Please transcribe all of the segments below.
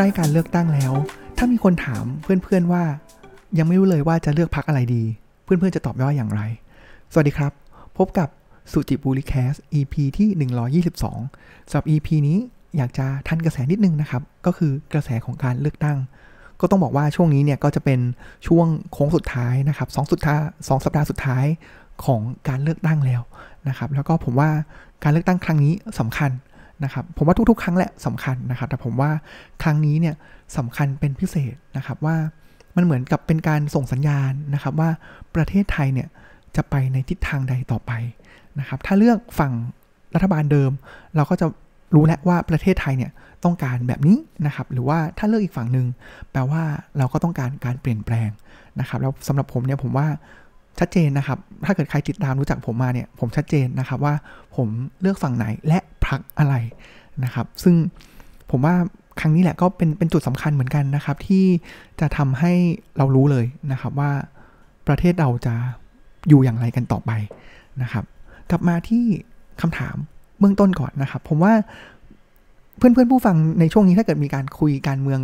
ล้การเลือกตั้งแล้ว ถ้ามีคนถามเพื่อนๆว่า ยังไม่รู้เลยว่าจะเลือกพักอะไรดี เพื่อนๆจะตอบว่าอย่างไร สวัสดีครับ พบกับสุจิบูริแคส EP ที่ 122สำหรับ EP นี้อยากจะทันกระแสนิดนึงนะครับ ก็คือกระแสของการเลือกตั้ง ก็ต้องบอกว่าช่วงนี้เนี่ยก็จะเป็นช่วงโค้งสุดท้ายนะครับสองสุดท้ายสองสัปดาห์สุดท้ายของการเลือกตั้งแล้วนะครับ แล้วก็ผมว่าการเลือกตั้งครั้งนี้สำคัญ นะครับผมว่าทุกๆ ครั้งแหละสำคัญนะครับ แต่ผมว่าครั้งนี้เนี่ยสำคัญเป็นพิเศษนะครับว่ามันเหมือนกับเป็นการส่งสัญญาณนะครับว่าประเทศไทยเนี่ยจะไปในทิศทางใดต่อไปนะครับ ถ้าเลือกฝั่งรัฐบาลเดิม เราก็จะรู้แล้วว่าประเทศไทยเนี่ยต้องการแบบนี้นะครับ หรือว่าถ้าเลือกอีกฝั่งหนึ่งแปลว่าเราก็ต้องการการเปลี่ยนแปลงนะครับ แล้วสำหรับผมเนี่ยผมว่าชัดเจนนะครับ ถ้าเกิดใครติดตามรู้จักผมมาเนี่ยผมชัดเจนนะครับว่าผมเลือกฝั่งไหนและ พักอะไรนะครับ ซึ่งผมว่าครั้งนี้แหละก็เป็นเป็นจุดสำคัญเหมือนกันนะครับ ที่จะทำให้เรารู้เลยนะครับว่าประเทศเราจะอยู่อย่างไรกันต่อไปนะครับ กลับมาที่คำถามเบื้องต้นก่อนนะครับ ผมว่าเพื่อนเพื่อนผู้ฟังในช่วงนี้ถ้าเกิดมีการคุยการเมือง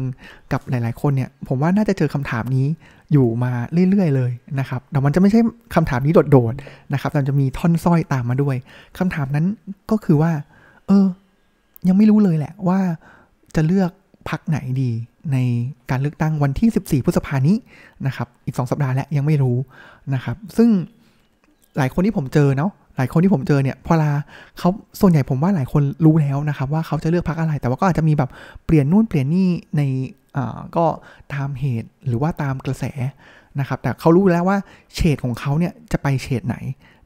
กับหลาย ๆ คนเนี่ย ผมว่าน่าจะเจอคำถามนี้อยู่มาเรื่อย ๆ เลยนะครับแต่มันจะไม่ใช่คำถามนี้โดดๆนะครับแต่จะมีท่อนสร้อยตามมาด้วยคำถามนั้นก็คือว่า เออ ยังไม่รู้เลยแหละว่าจะเลือกพักไหนดีในการเลือกตั้งวันที่ 14 พฤษภานี้นะครับ อีก 2 สัปดาห์แล้วยังไม่รู้นะครับ ซึ่งหลายคนที่ผมเจอเนาะหลายคนที่ผมเจอเนี่ยพอลาเขาส่วนใหญ่ผมว่าหลายคนรู้แล้วนะครับ ว่าเขาจะเลือกพักอะไร แต่ว่าก็อาจจะมีแบบเปลี่ยนนู่นเปลี่ยนนี่ในอ่าก็ตามเหตุหรือว่าตามกระแสนะครับ แต่เขารู้แล้วว่าเฉดของเขาเนี่ยจะไปเฉดไหน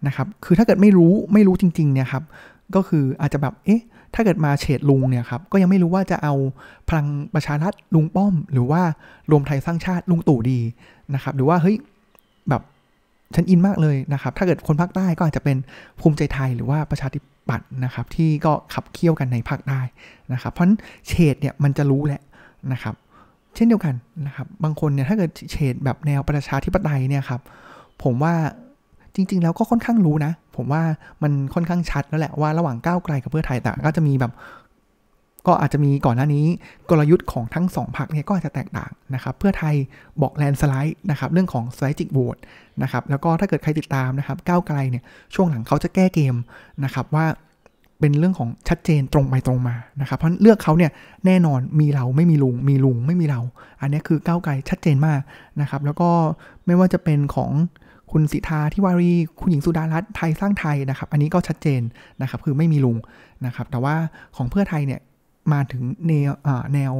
นะครับ คือถ้าเกิดไม่รู้ไม่รู้จริงๆเนี่ยครับ ก็คืออาจจะแบบเอ๊ะถ้าเกิดมาเฉดลุงเนี่ยครับก็ยังไม่รู้ว่าจะเอาพลังประชารัฐลุงป้อม หรือว่ารวมไทยสร้างชาติลุงตู่ดีนะครับ หรือว่าเฮ้ยแบบฉันอินมากเลยนะครับ ถ้าเกิดคนภาคใต้ก็อาจจะเป็นภูมิใจไทยหรือว่าประชาธิปัตย์นะครับ ที่ก็ขับเคี่ยวกันในภาคใต้นะครับ เพราะฉะนั้นเฉดเนี่ยมันจะรู้แหละนะครับ เช่นเดียวกันนะครับ บางคนเนี่ยถ้าเกิดเฉดแบบแนวประชาธิปไตยเนี่ยครับ ผมว่าจริง ๆ แล้วก็ค่อนข้างรู้นะ ผมว่ามันค่อนข้างชัดแล้วแหละว่าระหว่างก้าวไกลกับเพื่อไทยแต่ก็จะมีแบบ ก็อาจจะมีก่อนหน้านี้กลยุทธ์ของทั้งสองพรรคเนี่ยก็อาจจะแตกต่างนะครับ เพื่อไทยบอกแลนสไลด์นะครับเรื่องของ strategic vote นะครับแล้วก็ถ้าเกิดใครติดตามนะครับก้าวไกลเนี่ยช่วงหลังเขาจะแก้เกมนะครับว่าเป็นเรื่องของชัดเจนตรงไปตรงมานะครับ เพราะเลือกเขาเนี่ยแน่นอนมีเราไม่มีลุง มีลุงไม่มีเรา อันนี้คือก้าวไกลชัดเจนมากนะครับ แล้วก็ไม่ว่าจะเป็นของ คุณสิทธาทิวารี คุณหญิงสุดารัตน์ไทยสร้างไทยนะครับ อันนี้ก็ชัดเจนนะครับ คือไม่มีลุงนะครับ แต่ว่าของเพื่อไทยเนี่ยมาถึงแนวแนว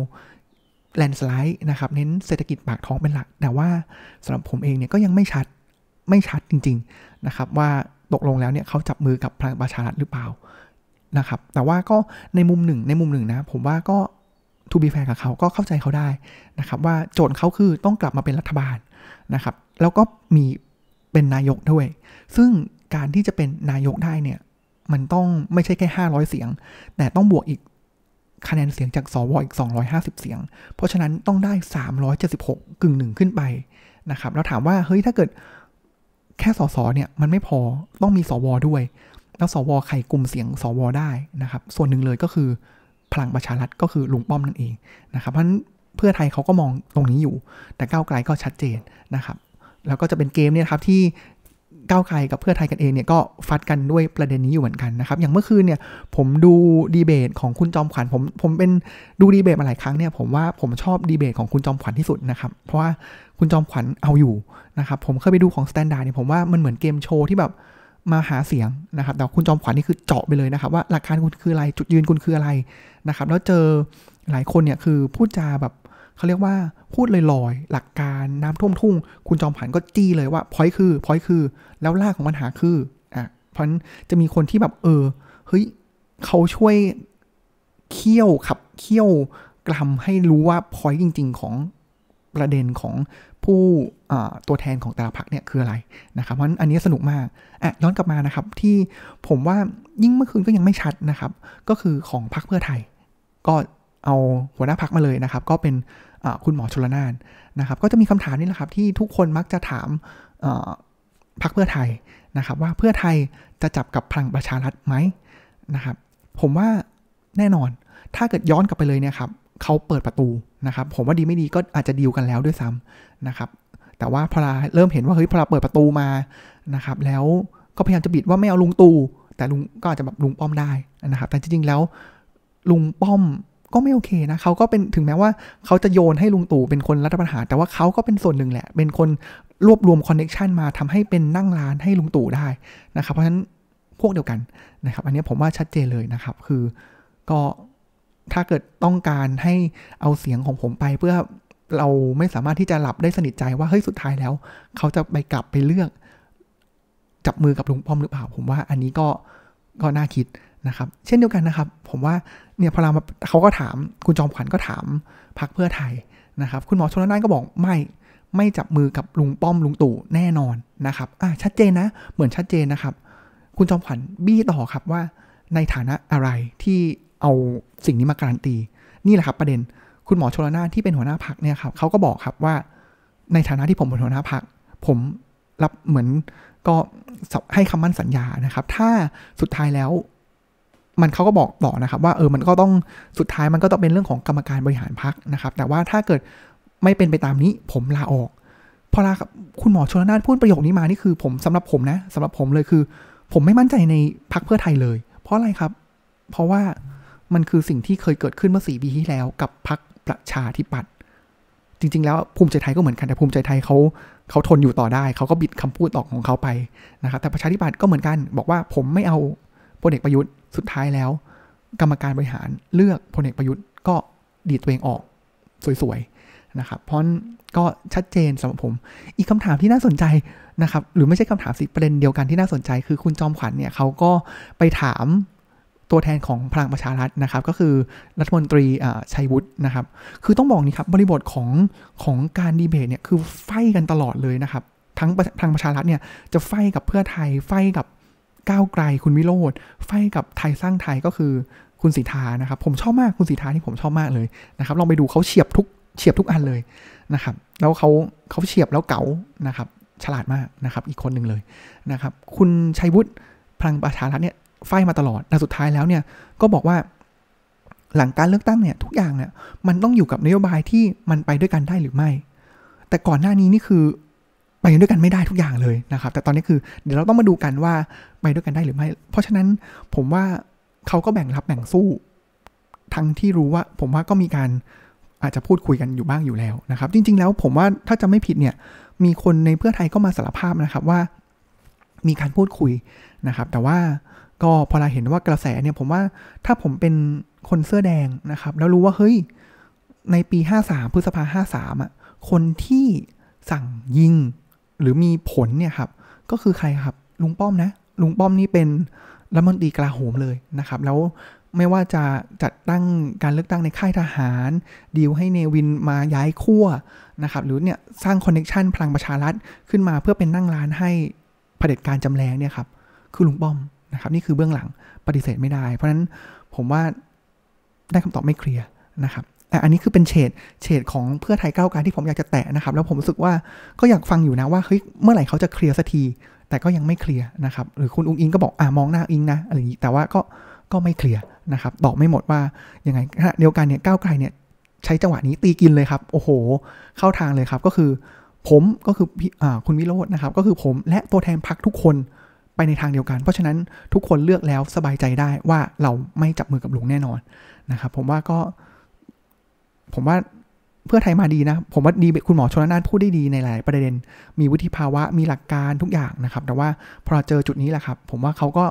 landslide นะครับ เน้นเศรษฐกิจปากท้องเป็นหลัก แต่ว่าสำหรับผมเองเนี่ยก็ยังไม่ชัดไม่ชัดจริง ๆนะครับ ว่าตกลงแล้วเนี่ยเขาจับมือกับพลังประชารัฐหรือเปล่านะครับ แต่ว่าก็ในมุมหนึ่งในมุมหนึ่งนะ ผมว่าก็ to be fair กับเขาก็เข้าใจเขาได้นะครับ ว่าโจทย์เขาคือต้องกลับมาเป็นรัฐบาลนะครับ แล้วก็มี เป็นนายกด้วย ซึ่งการที่จะเป็นนายกได้เนี่ย มันต้องไม่ใช่แค่ 500 เสียง แต่ต้องบวกอีกคะแนนเสียงจากสวอีก 250 เสียง เพราะฉะนั้นต้องได้ 376 กึ่งหนึ่งขึ้นไปนะครับ แล้วถามว่า เฮ้ย ถ้าเกิดแค่สสเนี่ย มันไม่พอ ต้องมีสวด้วย แล้วสวใครกลุ่มเสียงสวได้นะครับ ส่วนหนึ่งเลยก็คือพลังประชารัฐก็คือลุงป้อมนั่นเองนะครับ เพราะฉะนั้นเพื่อไทยเขาก็มองตรงนี้อยู่ แต่ก้าวไกลก็ชัดเจนนะครับ แล้วก็จะเป็นเกมเนี่ยครับที่ก้าวไกลกับเพื่อไทยกันเองเนี่ยก็ฟัดกันด้วยประเด็นนี้อยู่เหมือนกันนะครับ อย่างเมื่อคืนเนี่ยผมดูดีเบตของคุณจอมขวัญผมผมเป็นดูดีเบตมาหลายครั้งเนี่ยผมว่าผมชอบดีเบตของคุณจอมขวัญที่สุดนะครับ เพราะว่าคุณจอมขวัญเอาอยู่นะครับ ผมเคยไปดูของ Standard เนี่ยผมว่ามันเหมือนเกมโชว์ที่แบบมาหาเสียงนะครับ แต่คุณจอมขวัญนี่คือเจาะไปเลยนะครับ ว่าหลักการคุณคืออะไรจุดยืนคุณคืออะไรนะครับ แล้วเจอหลายคนเนี่ยคือพูดจาแบบ เขาเรียกว่าพูดลอยๆ หลักการน้ำท่วมทุ่ง คุณจอมผันก็จี้เลยว่าพอยคือพอยคือ แล้วรากของปัญหาคืออะเพราะนั้นจะมีคนที่แบบเออเฮ้ยเขาช่วยเคี่ยวขับเคี่ยวกลัมให้รู้ว่าพอยจริง ๆ ของประเด็นของผู้ตัวแทนของแต่ละพักเนี่ยคืออะไรนะครับ เพราะอันนี้สนุกมากอะย้อนกลับมานะครับที่ผมว่ายิ่งเมื่อคืนก็ยังไม่ชัดนะครับ ก็คือของพักเพื่อไทย ก็เอาหัวหน้าพักมาเลยนะครับ ก็เป็น คุณหมอชลนานนะครับ ก็จะมีคำถามนี่แหละครับที่ทุกคนมักจะถามพรรคเพื่อไทยนะครับ ว่าเพื่อไทยจะจับกับพลังประชารัฐไหมนะครับ ผมว่าแน่นอน ถ้าเกิดย้อนกลับไปเลยเนี่ยครับเขาเปิดประตูนะครับ ผมว่าดีไม่ดีก็อาจจะดีลกันแล้วด้วยซ้ำนะครับ แต่ว่าพอเราเริ่มเห็นว่าเฮ้ยพอเราเปิดประตูมานะครับ แล้วก็พยายามจะบิดว่าไม่เอาลุงตู่แต่ลุงก็อาจจะแบบลุงป้อมได้นะครับ แต่จริงๆแล้วลุงป้อม ก็ไม่โอเคนะเขาก็เป็นถึงแม้ว่าเขาจะโยนให้ลุงตู่เป็นคนรัฐประหารแต่ว่าเขาก็เป็นส่วนหนึ่งแหละ เป็นคนรวบรวมคอนเน็ชันมาทำให้เป็นนั่งร้านให้ลุงตู่ได้นะครับ เพราะฉะนั้นพวกเดียวกันนะครับ อันนี้ผมว่าชัดเจนเลยนะครับ คือก็ถ้าเกิดต้องการให้เอาเสียงของผมไปเพื่อเราไม่สามารถที่จะหลับได้สนิทใจว่าเฮ้ยสุดท้ายแล้ว เขาจะไปกลับไปเลือก จับมือกับลุงป้อมหรือเปล่าผมว่า อันนี้ก็ก็น่าคิด นะครับ เช่นเดียวกันนะครับ ผมว่าเนี่ยพอเราเขาก็ถามคุณจอมขวัญก็ถามพักเพื่อไทยนะครับ คุณหมอชนน่านก็บอกไม่ไม่จับมือกับลุงป้อมลุงตู่แน่นอนนะครับอะชัดเจนนะ เหมือนชัดเจนนะครับ คุณจอมขวัญบี้ต่อครับว่าในฐานะอะไรที่เอาสิ่งนี้มาการันตี นี่แหละครับประเด็นคุณหมอชลนานที่เป็นหัวหน้าพักเนี่ยครับเขาก็บอกครับว่าในฐานะที่ผมเป็นหัวหน้าพัก ผมรับเหมือนก็ให้คำมั่นสัญญานะครับ ถ้าสุดท้ายแล้ว มันเขาก็บอกต่อนะครับว่าเออมันก็ต้องสุดท้ายมันก็ต้องเป็นเรื่องของกรรมการบริหารพักนะครับ แต่ว่าถ้าเกิดไม่เป็นไปตามนี้ผมลาออก พอลาคุณหมอชลนานพูดประโยคนี้มานี่คือผมสำหรับผมนะสำหรับผมเลยคือ ผมไม่มั่นใจในพักเพื่อไทยเลย เพราะอะไรครับ เพราะว่ามันคือสิ่งที่เคยเกิดขึ้นเมื่อสี่ปีที่แล้วกับพรรคประชาธิปัตย์จริง ๆ แล้วภูมิใจไทยก็เหมือนกันแต่ภูมิใจไทยเขาเขาทนอยู่ต่อได้ เขาก็บิดคำพูดออกของเขาไปนะครับแต่ประชาธิปัตย์ก็เหมือนกัน บอกว่าผมไม่เอาพลเอกประยุทธ์ สุดท้ายแล้ว กรรมการบริหารเลือกพลเอกประยุทธ์ก็ดีดตัวเองออกสวยๆนะครับ เพราะก็ชัดเจนสำหรับผม อีกคำถามที่น่าสนใจนะครับ หรือไม่ใช่คำถามสิประเด็นเดียวกันที่น่าสนใจ คือคุณจอมขวัญเนี่ยเขาก็ไปถามตัวแทนของพลังประชารัฐนะครับ ก็คือรัฐมนตรีชัยวุฒินะครับ คือต้องบอกนี่ครับบริบทของของการดีเบตเนี่ยคือไฟกันตลอดเลยนะครับ ทั้งพลังประชารัฐเนี่ยจะไฟกับเพื่อไทยไฟกับ ก้าวไกลคุณวิโรธไฟกับไทยสร้างไทยก็คือคุณสีทานะครับ ผมชอบมากคุณสีทาที่ผมชอบมากเลยนะครับลองไปดูเขาเฉียบทุกเฉียบทุกอันเลยนะครับ แล้วเขาเขาเฉียบแล้วเก๋านะครับ ฉลาดมากนะครับ อีกคนหนึ่งเลยนะครับ คุณชัยวุฒิพลังประชารัฐเนี่ยไฟมาตลอดแต่สุดท้ายแล้วเนี่ยก็บอกว่าหลังการเลือกตั้งเนี่ยทุกอย่างเนี่ยมันต้องอยู่กับนโยบายที่มันไปด้วยกันได้หรือไม่ แต่ก่อนหน้านี้นี่คือ ไปด้วยกันไม่ได้ทุกอย่างเลยนะครับ แต่ตอนนี้คือเดี๋ยวเราต้องมาดูกันว่าไปด้วยกันได้หรือไม่ เพราะฉะนั้นผมว่าเขาก็แบ่งรับแบ่งสู้ ทั้งที่รู้ว่าผมว่าก็มีการอาจจะพูดคุยกันอยู่บ้างอยู่แล้วนะครับ จริง ๆ แล้วผมว่าถ้าจะไม่ผิดเนี่ย มีคนในเพื่อไทยก็มาสารภาพนะครับว่า มีการพูดคุยนะครับ แต่ว่าก็พอเราเห็นว่ากระแสเนี่ยผมว่าถ้าผมเป็นคนเสื้อแดงนะครับ แล้วรู้ว่าเฮ้ยในปี 53 พฤษภา53อะคนที่สั่งยิง หรือมีผลเนี่ยครับก็คือใครครับลุงป้อมนะลุงป้อมนี่เป็นรัฐมนตรีกลาโหมเลยนะครับแล้วไม่ว่าจะจัดตั้งการเลือกตั้งในค่ายทหารดีลให้เนวินมาย้ายขั้วนะครับหรือเนี่ยสร้าง connection พลังประชารัฐขึ้นมาเพื่อเป็นนั่งร้านให้เผด็จการจำแลงเนี่ยครับคือลุงป้อมนะครับนี่คือเบื้องหลังปฏิเสธไม่ได้ เพราะฉะนั้นผมว่าได้คำตอบไม่เคลียร์นะครับ อันนี้คือเป็นเฉดเฉดของเพื่อไทยก้าวไกลที่ผมอยากจะแตะนะครับ แล้วผมรู้สึกว่าก็อยากฟังอยู่นะว่าเฮ้ยเมื่อไหร่เขาจะเคลียร์สักที แต่ก็ยังไม่เคลียร์นะครับ หรือคุณอุ๊งอิ๊งก็บอกอ่ามองหน้าอิ๊งนะอะไรอย่างนี้แต่ว่าก็ก็ไม่เคลียร์นะครับตอบไม่หมดว่ายังไงเดียวกันเนี่ยก้าวไกลเนี่ยใช้จังหวะนี้ตีกินเลยครับ โอ้โห เข้าทางเลยครับก็คือผมก็คืออคุณวิโรจน์นะครับ ก็คือผมและตัวแทนพักทุกคนไปในทางเดียวกัน เพราะฉะนั้นทุกคนเลือกแล้วสบายใจได้ว่าเราไม่จับมือกับลุงแน่นอนนะครับ ผมว่าก็ ผมว่าเพื่อไทยมาดีนะ ผมว่าดีคุณหมอชนน่านพูดได้ดีในหลายประเด็น มีวุฒิภาวะมีหลักการทุกอย่างนะครับ แต่ว่าพอเจอจุดนี้แหละครับ ผมว่าเขาก็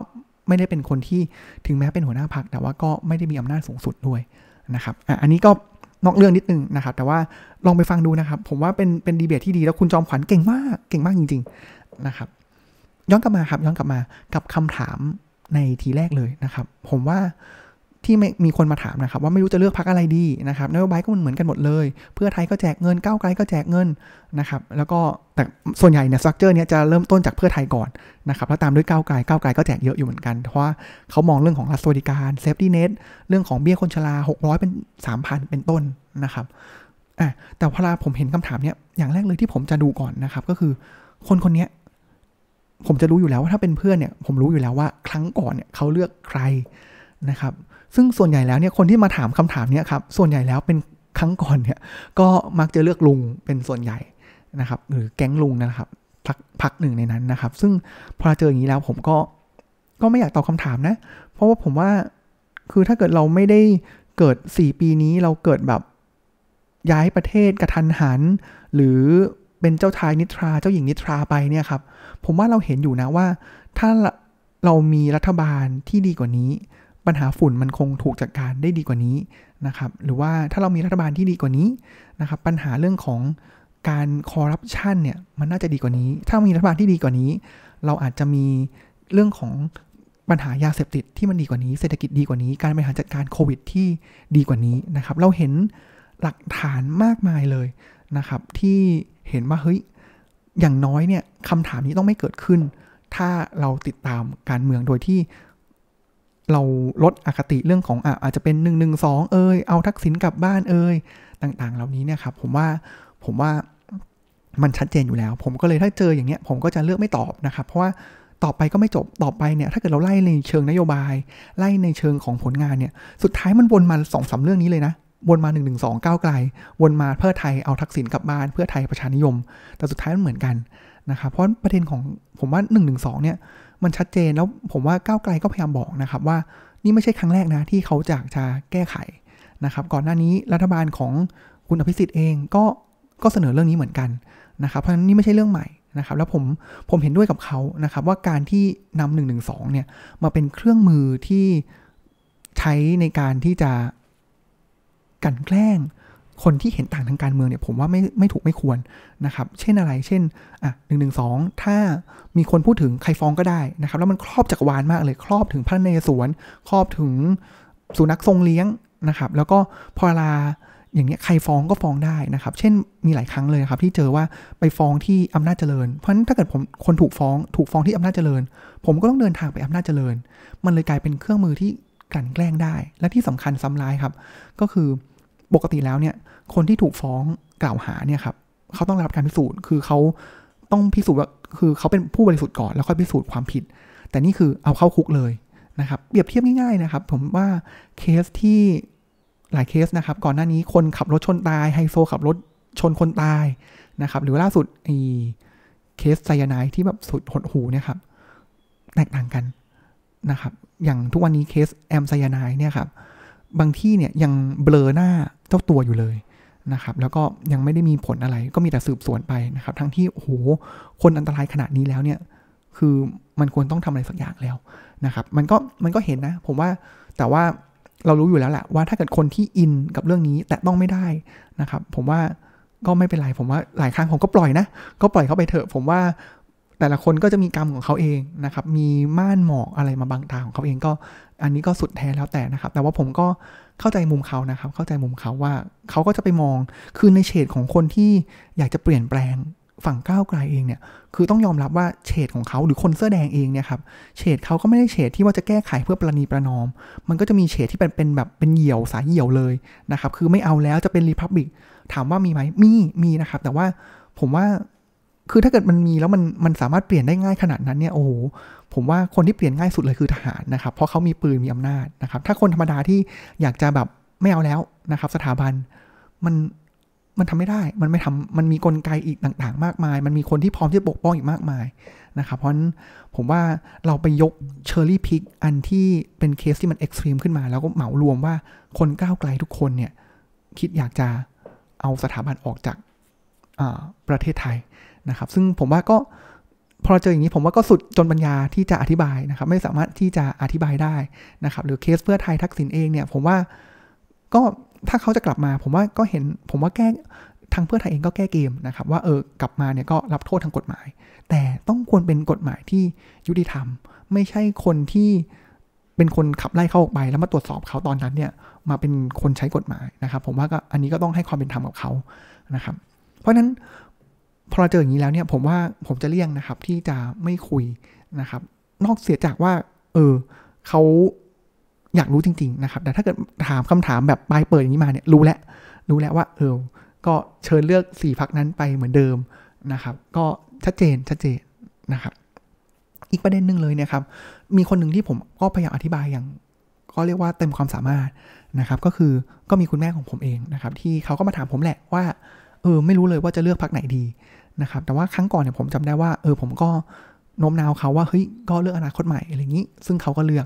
ไม่ได้เป็นคนที่ถึงแม้เป็นหัวหน้าพักแต่ว่าก็ไม่ได้มีอำนาจสูงสุดด้วยนะครับออันนี้ก็นอกเรื่องนิดนึงนะครับ แต่ว่าลองไปฟังดูนะครับ ผมว่าเป็นเป็นดีเบตที่ดีแล้วคุณจอมขวัญเก่งมากเก่งมากจริง ๆนะครับ ย้อนกลับมาครับย้อนกลับมากับคำถามในทีแรกเลยนะครับ ผมว่า ที่มีคนมาถามนะครับว่าไม่รู้จะเลือกพักอะไรดีนะครับนโยบายก็มันเหมือนกันหมดเลย เพื่อไทยก็แจกเงินก้าวไกลก็แจกเงินนะครับแล้วก็แต่ส่วนใหญ่เนี่ย structure เนี้ยจะเริ่มต้นจากเพื่อไทยก่อนนะครับแล้วตามด้วยก้าวไกลก้าวไกลก็แจกเยอะอยู่เหมือนกัน เพราะว่าเขามองเรื่องของรัฐสวัสดิการ safety net เรื่องของเบี้ยคนชรา 600 เป็น 3,000 เป็นต้นนะครับอะแต่พอผมเห็นคำถามเนี้ยอย่างแรกเลยที่ผมจะดูก่อนนะครับก็คือคนคนนี้ผมจะรู้อยู่แล้วว่าถ้าเป็นเพื่อนเนี่ยผมรู้อยู่แล้วว่าครั้งก่อนเนี่ยเขาเลือกใครนะครับ ซึ่งส่วนใหญ่แล้วเนี่ยคนที่มาถามคำถามเนี้ยครับส่วนใหญ่แล้วเป็นครั้งก่อนเนี่ยก็มักจะเลือกลุงเป็นส่วนใหญ่นะครับหรือแก๊งลุงนะครับพักพักหนึ่งในนั้นนะครับ ซึ่งพอเจออย่างนี้แล้วผมก็ก็ไม่อยากตอบคาถามนะ เพราะว่าผมว่าคือถ้าเกิดเราไม่ได้เกิด 4 ปีนี้เราเกิดแบบย้ายประเทศกระทันหัน หรือเป็นเจ้าชายนิทราเจ้าหญิงนิทราไปเนี่ยครับ ผมว่าเราเห็นอยู่นะว่า ถ้าเรามีรัฐบาลที่ดีกว่านี้ ปัญหาฝุ่นมันคงถูกจัดกการได้ดีกว่านี้นะครับหรือว่าถ้าเรามีรัฐบาลที่ดีกว่านี้นะครับปัญหาเรื่องของการคอร์รัปชันเนี่ยมันน่าจะดีกว่านี้ ถ้ามีรัฐบาลที่ดีกว่านี้ เราอาจจะมีเรื่องของปัญหายาเสพติดที่มันดีกว่านี้ เศรษฐกิจดีกว่านี้ การบริหารจัดการโควิดที่ดีกว่านี้นะครับ เราเห็นหลักฐานมากมายเลยนะครับ ที่เห็นว่าเฮ้ยอย่างน้อยเนี่ยคำถามนี้ต้องไม่เกิดขึ้น ถ้าเราติดตามการเมืองโดยที่ เราลดอคติเรื่องของอะอาจจะเป็น1นึเอยเอาทักษิณกลับบ้านเอยต่างๆ เหล่านี้เนี่ยครับผมว่าผมว่ามันชัดเจนอยู่แล้ว ผมก็เลยถ้าเจออย่างเงี้ยผมก็จะเลือกไม่ตอบนะครับ เพราะว่าต่อไปก็ไม่จบต่อไปเนี่ยถ้าเกิดเราไล่ในเชิงนโยบาย ไล่ในเชิงของผลงานเนี่ยสุดท้ายมันวนมาสองสาเรื่องนี้เลยนะวนมา1นึก้าวไกล วนมาเพื่อไทยเอาทักษิณกลับบ้าน เพื่อไทยประชานิยม แต่สุดท้ายมันเหมือนกันนะครับเพราะประเด็นของผมว่า1นึเนี่ย มันชัดเจนแล้วผมว่าก้าวไกลก็พยายามบอกนะครับว่านี่ไม่ใช่ครั้งแรกนะที่เขาจะจะแก้ไขนะครับ ก่อนหน้านี้รัฐบาลของคุณอภิสิทธิ์เองก็ก็เสนอเรื่องนี้เหมือนกันนะครับเพราะฉะนั้นนี่ไม่ใช่เรื่องใหม่นะครับ แล้วผมผมเห็นด้วยกับเขานะครับ ว่าการที่นำหนึ่งหนึ่งสองเนี่ยมาเป็นเครื่องมือที่ใช้ในการที่จะกันแกล้ง คนที่เห็นต่างทางการเมืองเนี่ยผมว่าไม่ไม่ถูกไม่ควรนะครับ เช่นอะไร เช่นอะหนึ่งหนึ่งสองถ้ามีคนพูดถึงใครฟ้องก็ได้นะครับ แล้วมันครอบจักรวาลมากเลย ครอบถึงพระนเรศวรครอบถึงสุนัขทรงเลี้ยงนะครับ แล้วก็พอลาอย่างเงี้ยใครฟ้องก็ฟ้องได้นะครับ เช่นมีหลายครั้งเลยครับที่เจอว่าไปฟ้องที่อำนาจเจริญ เพราะฉะนั้นถ้าเกิดผมคนถูกฟ้องถูกฟ้องที่อำนาจเจริญ ผมก็ต้องเดินทางไปอำนาจเจริญ มันเลยกลายเป็นเครื่องมือที่กลั่นแกล้งได้ และที่สำคัญซ้ำร้ายครับ ก็คือ ปกติแล้วเนี่ยคนที่ถูกฟ้องกล่าวหาเนี่ยครับเขาต้องรับการพิสูจน์ คือเขาต้องพิสูจน์ว่าคือเขาเป็นผู้บริสุทธิ์ก่อนแล้วค่อยพิสูจน์ความผิด แต่นี่คือเอาเข้าคุกเลยนะครับเปรียบเทียบง่ายๆนะครับ ผมว่าเคสที่หลายเคสนะครับ ก่อนหน้านี้คนขับรถชนตายไฮโซขับรถชนคนตายนะครับหรือล่าสุดอ้เคสไซยาไนด์ที่แบบสุดหดหู่เนี่ยครับแตกต่างกันนะครับ อย่างทุกวันนี้เคสแอมไซยาไนด์เนี่ยครับ บางที่เนี่ยยังเบลอหน้าเจ้าตัวอยู่เลยนะครับ แล้วก็ยังไม่ได้มีผลอะไร ก็มีแต่สืบสวนไปนะครับ ทั้งที่โอ้โหคนอันตรายขนาดนี้แล้วเนี่ยคือมันควรต้องทำอะไรสักอย่างแล้วนะครับ มันก็มันก็เห็นนะ ผมว่าแต่ว่าเรารู้อยู่แล้วแหละว่าถ้าเกิดคนที่อินกับเรื่องนี้แต่ต้องไม่ได้นะครับ ผมว่าก็ไม่เป็นไรผมว่าหลายครั้งผมก็ปล่อยนะ ก็ปล่อยเขาไปเถอะ ผมว่า แต่ละคนก็จะมีกรรมของเขาเองนะครับ มีม่านหมอกอะไรมาบังตาของเขาเองก็อันนี้ก็สุดแท้แล้วแต่นะครับ แต่ว่าผมก็เข้าใจมุมเขานะครับ เข้าใจมุมเขาว่าเขาก็จะไปมองคือในเฉดของคนที่อยากจะเปลี่ยนแปลงฝั่งก้าวไกลเองเนี่ยคือต้องยอมรับว่าเฉดของเขาหรือคนเสื้อแดงเองเนี่ยครับเฉดเขาก็ไม่ได้เฉดที่ว่าจะแก้ไขเพื่อประนีประนอม มันก็จะมีเฉดที่เป็นเป็นแบบเป็นเหี่ยวสายเหี่ยวเลยนะครับคือไม่เอาแล้วจะเป็นรีพับบิกถามว่ามีไหมมีมีนะครับ แต่ว่าผมว่า คือถ้าเกิดมันมีแล้วมันมันสามารถเปลี่ยนได้ง่ายขนาดนั้นเนี่ยโอ้โหผมว่าคนที่เปลี่ยนง่ายสุดเลยคือทหารนะครับ เพราะเขามีปืนมีอำนาจนะครับ ถ้าคนธรรมดาที่อยากจะแบบไม่เอาแล้วนะครับ สถาบันมันมันทำไม่ได้ มันไม่ทำมันมีกลไกอีกต่าง ๆ มากมาย มันมีคนที่พร้อมที่จะปกป้องอีกมากมายนะครับ เพราะฉะนั้นผมว่าเราไปยก cherry pick อันที่เป็นเคสที่มัน extreme ขึ้นมา แล้วก็เหมารวมว่าคนก้าวไกลทุกคนเนี่ยคิดอยากจะเอาสถาบันออกจากประเทศไทย นะครับ ซึ่งผมว่าก็พอเจออย่างนี้ผมว่าก็สุดจนปัญญาที่จะอธิบายนะครับ ไม่สามารถที่จะอธิบายได้นะครับ หรือเคสเพื่อไทยทักษิณเองเนี่ย ผมว่าก็ถ้าเขาจะกลับมา ผมว่าก็เห็นผมว่าแก้ทางเพื่อไทยเองก็แก้เกมนะครับ ว่าเออกลับมาเนี่ยก็รับโทษทางกฎหมาย แต่ต้องควรเป็นกฎหมายที่ยุติธรรม ไม่ใช่คนที่เป็นคนขับไล่เขาออกไปแล้วมาตรวจสอบเขาตอนนั้นเนี่ยมาเป็นคนใช้กฎหมายนะครับ ผมว่าก็อันนี้ก็ต้องให้ความเป็นธรรมกับเขานะครับ เพราะฉะนั้น พอเราเจออย่างนี้แล้วเนี่ยผมว่าผมจะเลี่ยงนะครับที่จะไม่คุยนะครับ นอกเสียจากว่า เออเขาอยากรู้จริง ๆ นะครับ แต่ถ้าเกิดถามคำถามแบบปลายเปิดอย่างนี้มาเนี่ยรู้แล้วรู้แล้วว่า เออ ก็เชิญเลือกสี่พักนั้นไปเหมือนเดิมนะครับ ก็ชัดเจนชัดเจนนะครับ อีกประเด็นหนึ่งเลยเนี่ยครับ มีคนหนึ่งที่ผมก็พยายามอธิบายอย่างก็เรียกว่าเต็มความสามารถนะครับ ก็คือก็มีคุณแม่ของผมเองนะครับ ที่เขาก็มาถามผมแหละว่า เออ ไม่รู้เลยว่าจะเลือกพักไหนดี นะครับ แต่ว่าครั้งก่อนเนี่ยผมจำได้ว่าเออผมก็โน้มน้าวเขาว่าเฮ้ยก็เลือกอนาคตใหม่อะไรอย่างนี้ ซึ่งเขาก็เลือก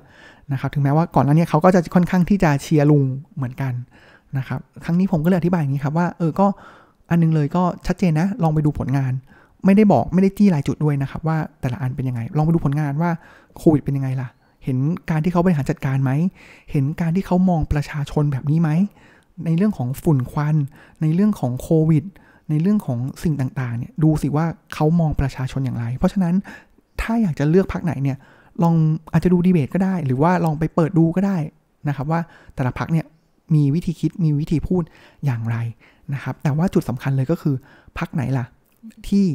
นะครับ ถึงแม้ว่าก่อนหน้านี้เขาก็จะค่อนข้างที่จะเชียร์ลุงเหมือนกันนะครับ ครั้งนี้ผมก็เลยอธิบายอย่างนี้ครับว่าเออก็อันนึงเลยก็ชัดเจนนะลองไปดูผลงาน ไม่ได้บอกไม่ได้จี้รายจุดด้วยนะครับ ว่าแต่ละอันเป็นยังไง ลองไปดูผลงานว่าโควิดเป็นยังไงล่ะ เห็นการที่เขาบริหารจัดการไหมเห็นการที่เขามองประชาชนแบบนี้ไหมในเรื่องของฝุ่นควัน ในเรื่องของโควิด ในเรื่องของสิ่งต่างๆเนี่ยดูสิว่าเขามองประชาชนอย่างไร เพราะฉะนั้นถ้าอยากจะเลือกพักไหนเนี่ยลองอาจจะดูดีเบตก็ได้ หรือว่าลองไปเปิดดูก็ได้นะครับ ว่าแต่ละพักเนี่ยมีวิธีคิดมีวิธีพูดอย่างไรนะครับ แต่ว่าจุดสำคัญเลยก็คือพักไหนล่ะ ที่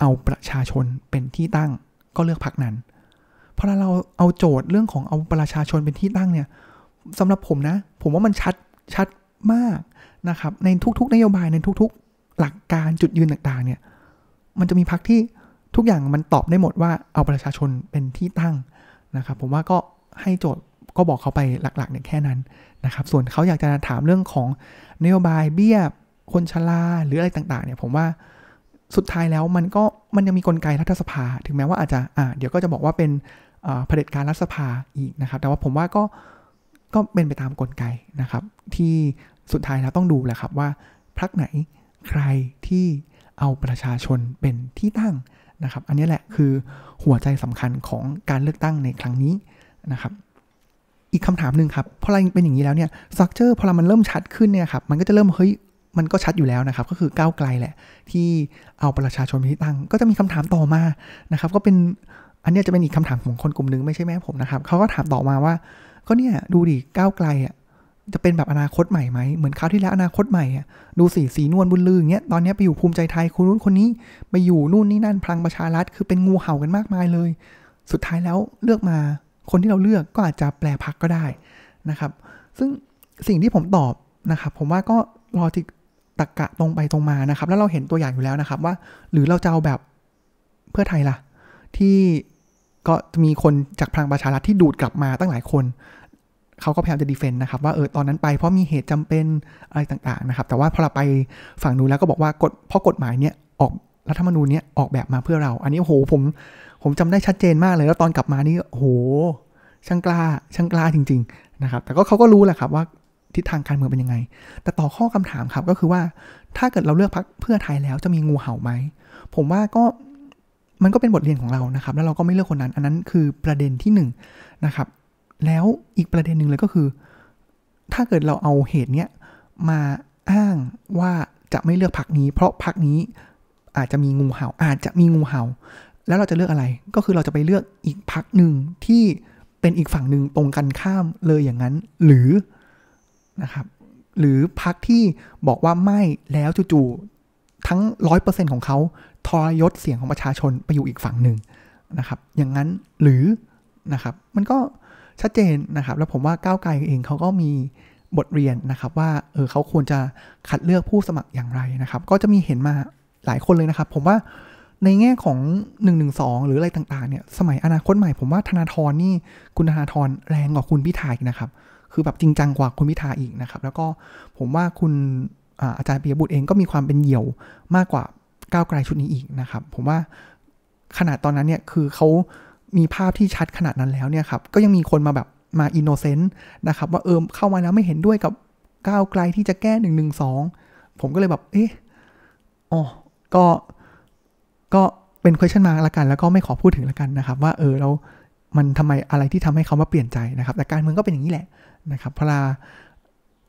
เอาประชาชนเป็นที่ตั้งก็เลือกพักนั้นพอเราเอาโจทย์เรื่องของเอาประชาชนเป็นที่ตั้งเนี่ยสำหรับผมนะ ผมว่ามันชัดชัดมากนะครับ ในทุกๆ นโยบายในทุกๆ หลักการจุดยืนต่างๆ เนี่ย มันจะมีพักที่ทุกอย่างมันตอบได้หมดว่าเอาประชาชนเป็นที่ตั้งนะครับ ผมว่าก็ให้โจทย์ก็บอกเขาไปหลักๆเนี่ยแค่นั้นนะครับ ส่วนเขาอยากจะถามเรื่องของนโยบายเบี้ยคนชราหรืออะไรต่างๆ เนี่ย ผมว่าสุดท้ายแล้วมันก็มันยังมีกลไกรัฐสภา ถึงแม้ว่าอาจจะอ่าเดี๋ยวก็จะบอกว่าเป็นเผด็จการรัฐสภาอีกนะครับ แต่ว่าผมว่าก็ก็เป็นไปตามกลไกนะครับ ที่สุดท้ายแล้วต้องดูแหละครับว่าพรรคไหน ใครที่เอาประชาชนเป็นที่ตั้งนะครับ อันนี้แหละคือหัวใจสำคัญของการเลือกตั้งในครั้งนี้นะครับ อีกคำถามหนึ่งครับพอเราเป็นอย่างนี้แล้วเนี่ยสตรัคเจอร์พอมันเริ่มชัดขึ้นเนี่ยครับมันก็จะเริ่มเฮ้ยมันก็ชัดอยู่แล้วนะครับ ก็คือก้าวไกลแหละ ที่เอาประชาชนเป็นที่ตั้ง ก็จะมีคำถามต่อมานะครับ ก็เป็นอันนี้จะเป็นอีกคำถามของคนกลุ่มหนึ่งไม่ใช่แม่ผมนะครับเขาก็ถามต่อมาว่า ก็เนี่ยดูดิก้าวไกลอะ จะเป็นแบบอนาคตใหม่ไหมเหมือนคราวที่แล้วอนาคตใหม่อะดูสิสีนวลบุญลืออย่างเงี้ยตอนนี้ไปอยู่ภูมิใจไทยคนนู้นคนนี้ไปอยู่นู่นนี่นั่นพลังประชารัฐคือเป็นงูเห่ากันมากมายเลย สุดท้ายแล้วเลือกมาคนที่เราเลือกก็อาจจะแปลพักก็ได้นะครับ ซึ่งสิ่งที่ผมตอบนะครับ ผมว่าก็รอจิตะกะตรงไปตรงมานะครับ แล้วเราเห็นตัวอย่างอยู่แล้วนะครับว่า หรือเราจะเอาแบบเพื่อไทยล่ะ ที่ก็มีคนจากพลังประชารัฐที่ดูดกลับมาตั้งหลายคน เขาก็พยายามจะดีเฟนต์นะครับว่าเออตอนนั้นไปเพราะมีเหตุจำเป็นอะไรต่างๆนะครับแต่ว่าพอเราไปฝั่งนู้นแล้วก็บอกว่ากฎเพราะกฎหมายเนี่ยออกรัฐธรรมนูญเนี่ยออกแบบมาเพื่อเรา อันนี้โหผมผมจำได้ชัดเจนมากเลย แล้วตอนกลับมานี่โหช่างกล้าช่างกล้าจริง ๆนะครับ แต่ก็เขาก็รู้แหละครับว่าทิศทางการเมืองเป็นยังไง แต่ต่อข้อคำถามครับก็คือว่าถ้าเกิดเราเลือกพักเพื่อไทยแล้วจะมีงูเห่าไหมผมว่าก็มันก็เป็นบทเรียนของเรานะครับ แล้วเราก็ไม่เลือกคนนั้น อันนั้นคือประเด็นที่1นนะครับ แล้วอีกประเด็นหนึ่งเลยก็คือ ถ้าเกิดเราเอาเหตุเนี้ยมาอ้างว่าจะไม่เลือกพักนี้ เพราะพักนี้อาจจะมีงูเห่า อาจจะมีงูเห่า แล้วเราจะเลือกอะไร ก็คือเราจะไปเลือกอีกพักหนึ่งที่เป็นอีกฝั่งหนึ่งตรงกันข้ามเลยอย่างนั้น หรือนะครับ หรือพักที่บอกว่าไม่แล้วจู่ๆทั้งร้อยเปอร์เซ็นของเขาทรยศเสียงของประชาชนไปอยู่อีกฝั่งหนึ่งนะครับ อย่างนั้นหรือนะครับ มันก็ ชัดเจนนะครับ แล้วผมว่าก้าวไกลเองเขาก็มีบทเรียนนะครับว่าเออเขาควรจะคัดเลือกผู้สมัครอย่างไรนะครับ ก็จะมีเห็นมาหลายคนเลยนะครับ ผมว่าในแง่ของ1นึหรืออะไรต่างๆเนี่ยสมัยอนาคตใหม่ผมว่าธนาธรนี่คุณธนาธรแรงกว่าคุณพิธาอีกนะครับ คือแบบจริงจังกว่าคุณพิธาอีกนะครับ แล้วก็ผมว่าคุณอาจารย์ปิยบุตรเองก็มีความเป็นเหี่ยวมากกว่าก้าวไกลชุดนี้อีกนะครับ ผมว่าขนาดตอนนั้นเนี่ยคือเขา มีภาพที่ชัดขนาดนั้นแล้วเนี่ยครับก็ยังมีคนมาแบบมา innocent นะครับว่าเออเข้ามาแล้วไม่เห็นด้วยกับก้าวไกลที่จะแก้หนึ่งหนึ่งสองผมก็เลยแบบเอ๊ะอ๋อก็ก็เป็น question mark ละกัน แล้วก็ไม่ขอพูดถึงละกันนะครับ ว่าเออเรามันทำไมอะไรที่ทำให้เขามาเปลี่ยนใจนะครับ แต่การเมืองก็เป็นอย่างนี้แหละนะครับเพรา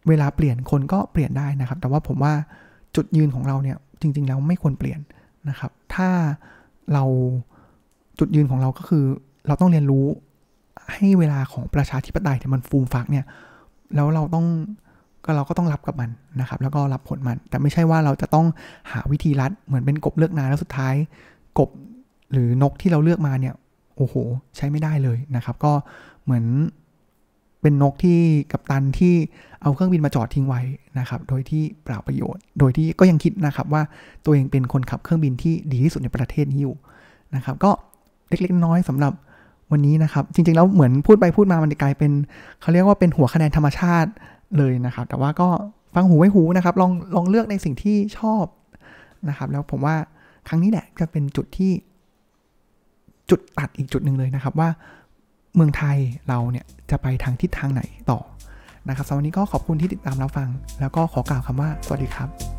เวลาเปลี่ยนคนก็เปลี่ยนได้นะครับ แต่ว่าผมว่าจุดยืนของเราเนี่ยจริง ๆ แล้วไม่ควรเปลี่ยนนะครับ ถ้าเรา จุดยืนของเราก็คือเราต้องเรียนรู้ให้เวลาของประชาธิปไตยเนี่ยมันฟูมฟักเนี่ยแล้วเราต้องก็เราก็ต้องรับกับมันนะครับ แล้วก็รับผลมัน แต่ไม่ใช่ว่าเราจะต้องหาวิธีรัดเหมือนเป็นกบเลือกนาแล้วสุดท้าย กบหรือนกที่เราเลือกมาเนี่ยโอ้โห ใช้ไม่ได้เลยนะครับ ก็เหมือนเป็นนกที่กับตันที่เอาเครื่องบินมาจอดทิ้งไว้นะครับ โดยที่เปล่าประโยชน์ โดยที่ก็ยังคิดนะครับว่าตัวเองเป็นคนขับเครื่องบินที่ดีที่สุดในประเทศนี้อยู่นะครับ ก็ เล็กๆน้อยสำหรับวันนี้นะครับ จริงๆแล้วเหมือนพูดไปพูดมามันกลายเป็นเขาเรียกว่าเป็นหัวคะแนนธรรมชาติเลยนะครับ แต่ว่าก็ฟังหูไว้หูนะครับ ลองลองเลือกในสิ่งที่ชอบนะครับ แล้วผมว่าครั้งนี้แหละจะเป็นจุดที่ จุดตัดอีกจุดหนึ่งเลยนะครับ ว่าเมืองไทยเราเนี่ยจะไปทางทิศทางไหนต่อนะครับสำหรับวันนี้ก็ขอบคุณที่ติดตามรับฟัง แล้วก็ขอกล่าวคำว่าสวัสดีครับ